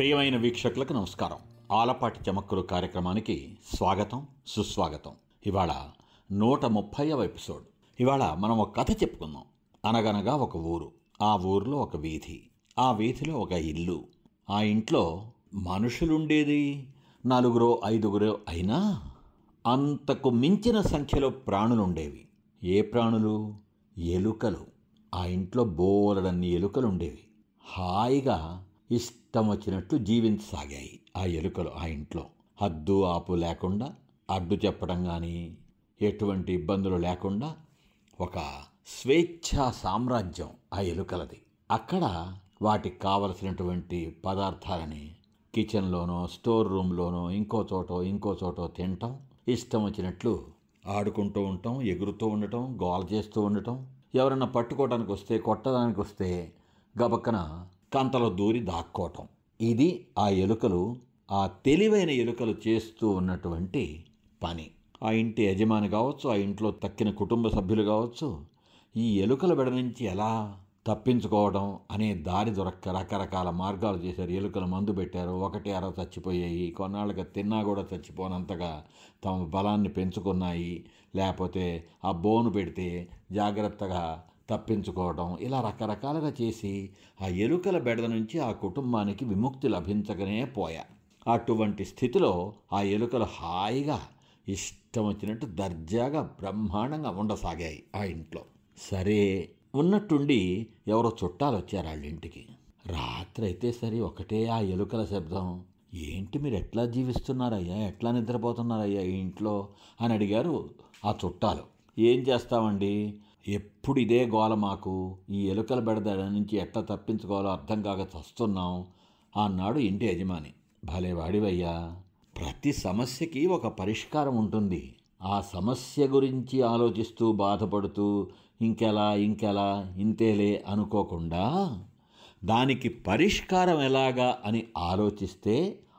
ప్రియమైన వీక్షకులకు నమస్కారం. ఆలపాటి చమక్కులు కార్యక్రమానికి స్వాగతం సుస్వాగతం. ఇవాళ నూట ముప్పైవ ఎపిసోడ్. ఇవాళ మనం ఒక కథ చెప్పుకుందాం. అనగనగా ఒక ఊరు. ఆ ఊరిలో ఒక వీధి. ఆ వీధిలో ఒక ఇల్లు. ఆ ఇంట్లో మనుషులుండేది. నలుగురో ఐదుగురో అయినా అంతకు మించిన సంఖ్యలో ప్రాణులుండేవి. ఏ ప్రాణులు? ఎలుకలు. ఆ ఇంట్లో బోలడన్ని ఎలుకలు ఉండేవి హాయిగా ఇష్టం వచ్చినట్లు జీవించసాగాయి ఆ ఎలుకలు ఆ ఇంట్లో. హద్దు ఆపు లేకుండా అడ్డు చెప్పడం కానీ ఎటువంటి ఇబ్బందులు లేకుండా ఒక స్వేచ్ఛా సామ్రాజ్యం ఆ ఎలుకలది. అక్కడ వాటికి కావలసినటువంటి పదార్థాలని కిచెన్లోనో స్టోర్ రూమ్లోనో ఇంకో చోటో ఇంకో చోటో తినటం ఇష్టం వచ్చినట్లు ఆడుకుంటూ ఉండటం ఎగురుతూ ఉండటం గోల చేస్తూ ఉండటం. ఎవరన్నా పట్టుకోవడానికి వస్తే కొట్టడానికి వస్తే గబక్కన కంతలో దూరి దాక్కోవటం. ఇది ఆ ఎలుకలు ఆ తెలివైన ఎలుకలు చేస్తూ ఉన్నటువంటి పని. ఆ ఇంటి యజమాని కావచ్చు ఆ ఇంట్లో తక్కిన కుటుంబ సభ్యులు కావచ్చు ఈ ఎలుకల బెడ నుంచి ఎలా తప్పించుకోవడం అనే దారి దొరక్క రకరకాల మార్గాలు చేశారు. ఎలుకలు మందు పెట్టారు ఒకటి అర చచ్చిపోయాయి కొన్నాళ్ళకి తిన్నా కూడా చచ్చిపోనంతగా తమ బలాన్ని పెంచుకున్నాయి. లేకపోతే ఆ బోను పెడితే జాగ్రత్తగా తప్పించుకోవడం ఇలా రకరకాలుగా చేసి ఆ ఎలుకల బెడద నుంచి ఆ కుటుంబానికి విముక్తి లభించకనే పోయా. అటువంటి స్థితిలో ఆ ఎలుకలు హాయిగా ఇష్టం వచ్చినట్టు దర్జాగా బ్రహ్మాండంగా ఉండసాగాయి ఆ ఇంట్లో. సరే ఉన్నట్టుండి ఎవరో చుట్టాలు వచ్చారు వాళ్ళ ఇంటికి. రాత్రి అయితే సరే ఒకటే ఆ ఎలుకల శబ్దం. ఏంటి మీరు ఎట్లా జీవిస్తున్నారయ్యా? ఎట్లా నిద్రపోతున్నారయ్యా ఈ ఇంట్లో? అని అడిగారు ఆ చుట్టాలు. ఏం చేస్తామండి? ఎప్పుడు ఇదే గోల మాకు? ఈ ఎలుకల బెడద నుంచి ఎట్లా తప్పించుకోవాలో అర్థం కాక చస్తున్నాం అన్నాడు ఇంటి యజమాని. భలే వాడివయ్యా! ప్రతి సమస్యకి ఒక పరిష్కారం ఉంటుంది. ఆ సమస్య గురించి ఆలోచిస్తూ బాధపడుతూ ఇంకెలా ఇంకెలా ఇంతేలే అనుకోకుండా దానికి పరిష్కారం ఎలాగా అని ఆలోచిస్తే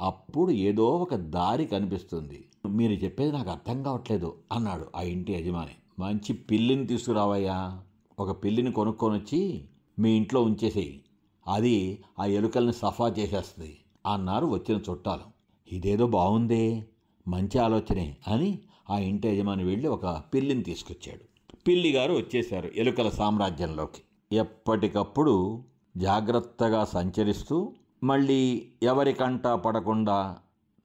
అప్పుడు ఏదో ఒక దారి కనిపిస్తుంది. మీరు చెప్పేది నాకు అర్థం కావట్లేదు అన్నాడు ఆ ఇంటి యజమాని. మంచి పిల్లిని తీసుకురావయ్యా. ఒక పిల్లిని కొనుక్కొని వచ్చి మీ ఇంట్లో ఉంచేసేయి. అది ఆ ఎలుకల్ని సఫా చేసేస్తుంది అన్నారు వచ్చిన చుట్టాలు. ఇదేదో బాగుందే మంచి ఆలోచనే అని ఆ ఇంటి యజమాని వెళ్ళి ఒక పిల్లిని తీసుకొచ్చాడు. పిల్లి గారు వచ్చేశారు ఎలుకల సామ్రాజ్యంలోకి. ఎప్పటికప్పుడు జాగ్రత్తగా సంచరిస్తూ మళ్ళీ ఎవరికంటా పడకుండా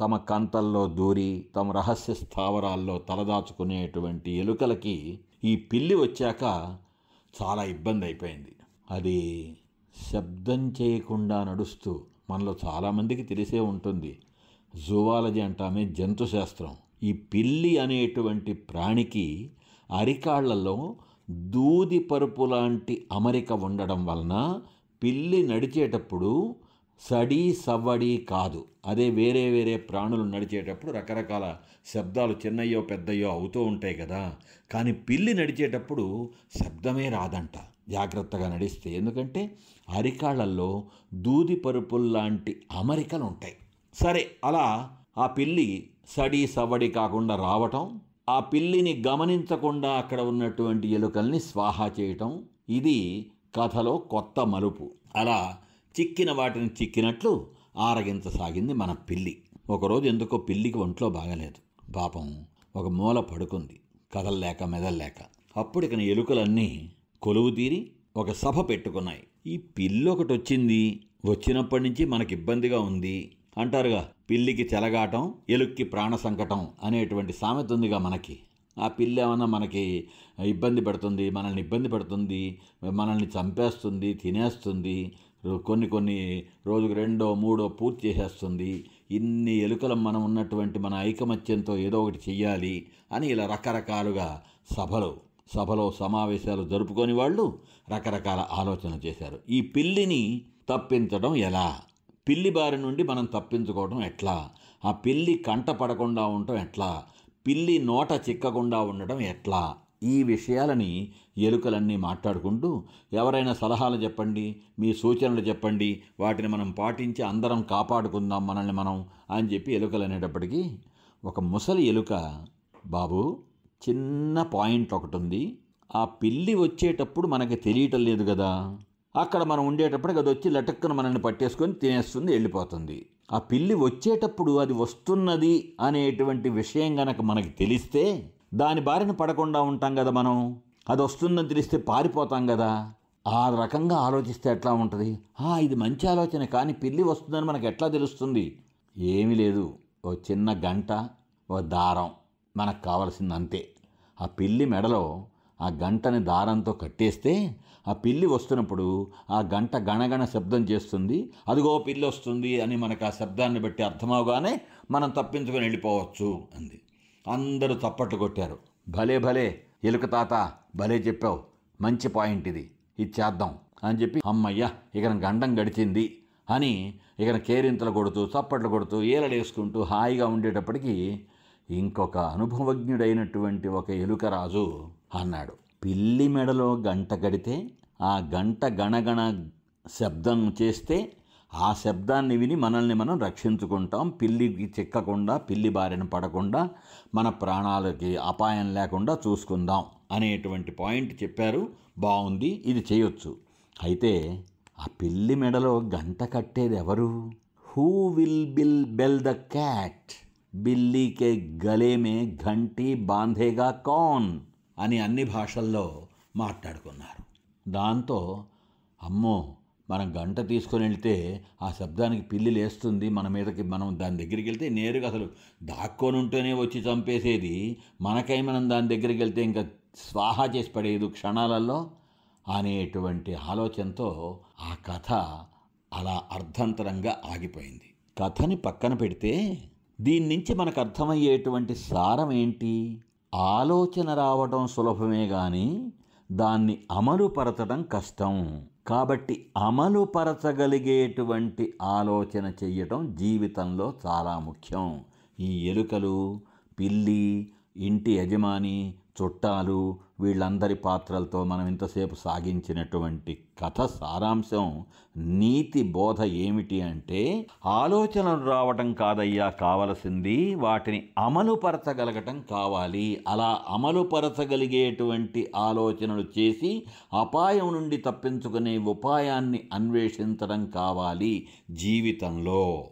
తమ కంతల్లో దూరి తమ రహస్య స్థావరాల్లో తలదాచుకునేటువంటి ఎలుకలకి ఈ పిల్లి వచ్చాక చాలా ఇబ్బంది అయిపోయింది అది శబ్దం చేయకుండా నడుస్తూ మనలో చాలామందికి తెలిసే ఉంటుంది. జువాలజీ అంటామే జంతు శాస్త్రం ఈ పిల్లి అనేటువంటి ప్రాణికి అరికాళ్ళలో దూది పరుపు లాంటి అమరిక ఉండడం వలన పిల్లి నడిచేటప్పుడు సడి సవ్వడి కాదు. అదే వేరే వేరే ప్రాణులు నడిచేటప్పుడు రకరకాల శబ్దాలు చిన్నయ్యో పెద్దయ్యో అవుతూ ఉంటాయి కదా. కానీ పిల్లి నడిచేటప్పుడు శబ్దమే రాదంట. జాగ్రత్తగా నడిస్తే. ఎందుకంటే అరికాళ్ళల్లో దూది పరుపుల్లాంటి అమరికలు ఉంటాయి సరే అలా ఆ పిల్లి సడి సవ్వడి కాకుండా రావటం ఆ పిల్లిని గమనించకుండా అక్కడ ఉన్నటువంటి ఎలుకల్ని స్వాహా చేయటం ఇది కథలో కొత్త మలుపు. అలా చిక్కిన వాటిని చిక్కినట్లు ఆరగించసాగింది మన పిల్లి. ఒకరోజు ఎందుకో పిల్లికి ఒంట్లో బాగలేదు. పాపం ఒక మూల పడుకుంది. కదల్లేక మెదల్లేక. అప్పుడు ఇక ఎలుకలన్నీ కొలువు తీరి ఒక సభ పెట్టుకున్నాయి. ఈ పిల్లి ఒకటి వచ్చింది. వచ్చినప్పటి నుంచి మనకి ఇబ్బందిగా ఉంది. అంటారుగా పిల్లికి చెలగాటం ఎలుక్కి ప్రాణ సంకటం అనేటువంటి సామెత ఉందిగా మనకి. ఆ పిల్లి ఏమన్నా మనకి ఇబ్బంది పెడుతుంది మనల్ని ఇబ్బంది పెడుతుంది మనల్ని చంపేస్తుంది తినేస్తుంది కొన్ని కొన్ని రోజుకు రెండో మూడో పూర్తి చేసేస్తుంది. ఇన్ని ఎలుకలు మనం ఉన్నటువంటి మన ఐకమత్యంతో ఏదో ఒకటి చెయ్యాలి అని ఇలా రకరకాలుగా సభలు సభలో సమావేశాలు జరుపుకొని వాళ్ళు రకరకాల ఆలోచన చేశారు. ఈ పిల్లిని తప్పించడం ఎలా? పిల్లి బారి నుండి మనం తప్పించుకోవడం ఎట్లా? ఆ పిల్లి కంట పడకుండా ఉండటం ఎట్లా? పిల్లి నోట చిక్కకుండా ఉండటం ఎట్లా? ఈ విషయాలని ఎలుకలన్నీ మాట్లాడుకుంటూ ఎవరైనా సలహాలు చెప్పండి మీ సూచనలు చెప్పండి వాటిని మనం పాటించి అందరం కాపాడుకుందాం మనల్ని మనం అని చెప్పి ఎలుకలు అనేటప్పటికీ ఒక ముసలి ఎలుక బాబు చిన్న పాయింట్ ఒకటి ఉంది ఆ పిల్లి వచ్చేటప్పుడు మనకి తెలియటం లేదు కదా అక్కడ మనం ఉండేటప్పటికి అది వచ్చి లటక్కున మనల్ని పట్టేసుకొని తినేస్తుంది వెళ్ళిపోతుంది. ఆ పిల్లి వచ్చేటప్పుడు అది వస్తున్నది అనేటువంటి విషయం గనక మనకి తెలిస్తే దాని బారిన పడకుండా ఉంటాం కదా మనం. అది వస్తుందని తెలిస్తే పారిపోతాం కదా. ఆ రకంగా ఆలోచిస్తే ఎట్లా ఉంటుంది? "ఆ, ఇది మంచి ఆలోచన కానీ పిల్లి వస్తుందని మనకు ఎట్లా తెలుస్తుంది? ఏమీ లేదు. ఓ చిన్న గంట ఓ దారం మనకు కావలసింది అంతే ఆ పిల్లి మెడలో ఆ గంటని దారంతో కట్టేస్తే ఆ పిల్లి వస్తున్నప్పుడు ఆ గంట గణగణ శబ్దం చేస్తుంది. అదిగో పిల్లి వస్తుంది అని మనకు ఆ శబ్దాన్ని బట్టి అర్థమవగానే మనం తప్పించుకొని వెళ్ళిపోవచ్చు అంది. అందరూ చప్పట్లు కొట్టారు. భలే భలే ఎలుక తాత భలే చెప్పావు. మంచి పాయింట్ ఇది. ఇది చేద్దాం అని చెప్పి అమ్మయ్య ఇక గండం గడిచింది అని ఇక కేరింతలు కొడుతూ చప్పట్లు కొడుతూ ఏలడేసుకుంటూ హాయిగా ఉండేటప్పటికీ ఇంకొక అనుభవజ్ఞుడైనటువంటి ఒక ఎలుకరాజు అన్నాడు. పిల్లి మెడలో గంట కడితే ఆ గంట గణగణ శబ్దం చేస్తే ఆ శబ్దాన్ని విని మనల్ని మనం రక్షించుకుంటాం. పిల్లికి చిక్కకుండా పిల్లి బారిన పడకుండా మన ప్రాణాలకి అపాయం లేకుండా చూసుకుందాం అనేటువంటి పాయింట్ చెప్పారు. బాగుంది ఇది చేయొచ్చు. అయితే ఆ పిల్లి మెడలో గంట కట్టేది ఎవరు? Who will bill bell the cat బిల్లీకే గలేమే ఘంటి ఘంటీ బాంధేగా కాన్ అని అన్ని భాషల్లో మాట్లాడుకున్నారు. దాంతో అమ్మో మనం గంట తీసుకొని వెళ్తే ఆ శబ్దానికి పిల్లి లేస్తుంది మన మీదకి మనం దాని దగ్గరికి వెళ్తే నేరుగా అసలు దాక్కొని ఉంటేనే వచ్చి చంపేసేది. మనకై మనం దాని దగ్గరికి వెళ్తే ఇంకా స్వాహా చేసి పడేది క్షణాలలో అనేటువంటి ఆలోచనతో ఆ కథ అలా అర్ధంతరంగా ఆగిపోయింది. కథని పక్కన పెడితే దీని నుంచి మనకు అర్థమయ్యేటువంటి సారం ఏంటి? ఆలోచన రావడం సులభమే కానీ దాన్ని అమలుపరచడం కష్టం. కాబట్టి అమలుపరచగలిగేటువంటి ఆలోచన చెయ్యటం జీవితంలో చాలా ముఖ్యం. ఈ ఎలుకలు పిల్లి ఇంటి యజమాని చుట్టాలు వీళ్ళందరి పాత్రలతో మనం ఇంతసేపు సాగించినటువంటి కథ సారాంశం నీతి బోధ ఏమిటి అంటే ఆలోచనలు రావటం కాదయ్యా కావలసింది వాటిని అమలుపరచగలగటం కావాలి. అలా అమలుపరచగలిగేటువంటి ఆలోచనలు చేసి అపాయం నుండి తప్పించుకునే ఉపాయాన్ని అన్వేషించడం కావాలి జీవితంలో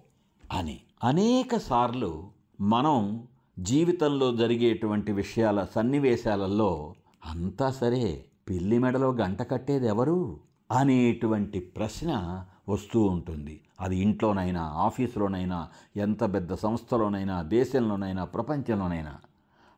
అని. అనేక సార్లు మనం జీవితంలో జరిగేటువంటి విషయాల సన్నివేశాలలో అంతా సరే పిల్లి మెడలో గంట కట్టేది ఎవరు అనేటువంటి ప్రశ్న వస్తూ ఉంటుంది. అది ఇంట్లోనైనా ఆఫీసులోనైనా ఎంత పెద్ద సంస్థలోనైనా దేశంలోనైనా ప్రపంచంలోనైనా.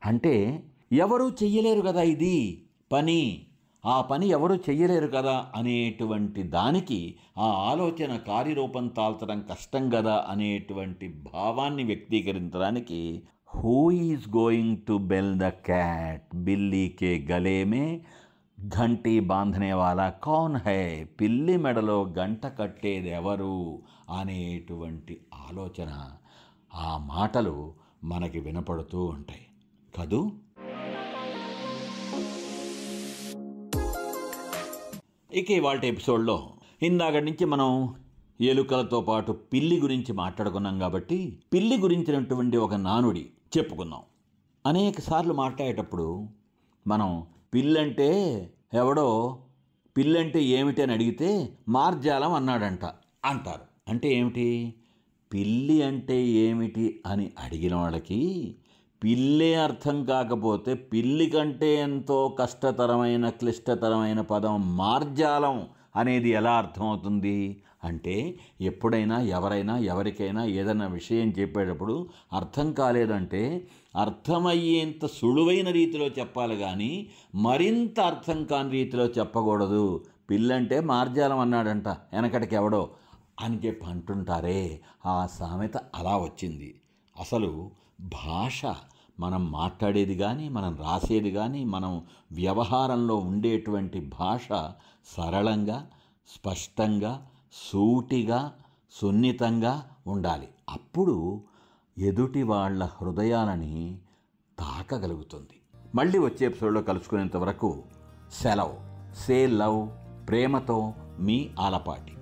అంటే ఎవరూ చెయ్యలేరు కదా ఇది పని. ఆ పని ఎవరు చెయ్యలేరు కదా అనేటువంటి దానికి ఆ ఆలోచన కార్యరూపం తాల్చడం కష్టం కదా అనేటువంటి భావాన్ని వ్యక్తీకరించడానికి who is going to bell the cat Billy కే గలే మే ఘంటీ బాంధనే వాలా కౌన్ హై పిల్లి మెడలో గంట కట్టేది ఎవరు అనేటువంటి ఆలోచన ఆ మాటలు మనకి వినపడుతూ ఉంటాయి కదూ ఇక ఇవాళ ఎపిసోడ్లో ఇందాక నుంచి మనం ఎలుకలతో పాటు పిల్లి గురించి మాట్లాడుకున్నాం కాబట్టి పిల్లి గురించినటువంటి ఒక నానుడి చెప్పుకుందాం. అనేక సార్లు మాట్లాడేటప్పుడు మనం పిల్లంటే ఎవడో పిల్లంటే ఏమిటి అని అడిగితే మార్జాలం అన్నాడంట అంటారు. అంటే ఏమిటి? పిల్లి అంటే ఏమిటి అని అడిగిన వాళ్ళకి పిల్లే అర్థం కాకపోతే పిల్లి కంటే ఎంతో కష్టతరమైన క్లిష్టతరమైన పదం మార్జాలం అనేది ఎలా అర్థమవుతుంది? అంటే ఎప్పుడైనా ఎవరైనా ఎవరికైనా ఏదైనా విషయం చెప్పేటప్పుడు అర్థం కాలేదంటే అర్థమయ్యేంత సులువైన రీతిలో చెప్పాలి కానీ మరింత అర్థం కాని రీతిలో చెప్పకూడదు. పిల్లంటే మార్జాలం అన్నాడంట వెనకటికి ఎవడో అని చెప్పి అంటుంటారే ఆ సామెత అలా వచ్చింది. అసలు భాష మనం మాట్లాడేది కానీ మనం రాసేది కానీ మనం వ్యవహారంలో ఉండేటువంటి భాష సరళంగా స్పష్టంగా సూటిగా సున్నితంగా ఉండాలి. అప్పుడు ఎదుటి వాళ్ళ హృదయాలని తాకగలుగుతుంది. మళ్ళీ వచ్చే ఎపిసోడ్లో కలుసుకునేంత వరకు సెలవు. సే లవ్ ప్రేమతో మీ ఆలపాటి.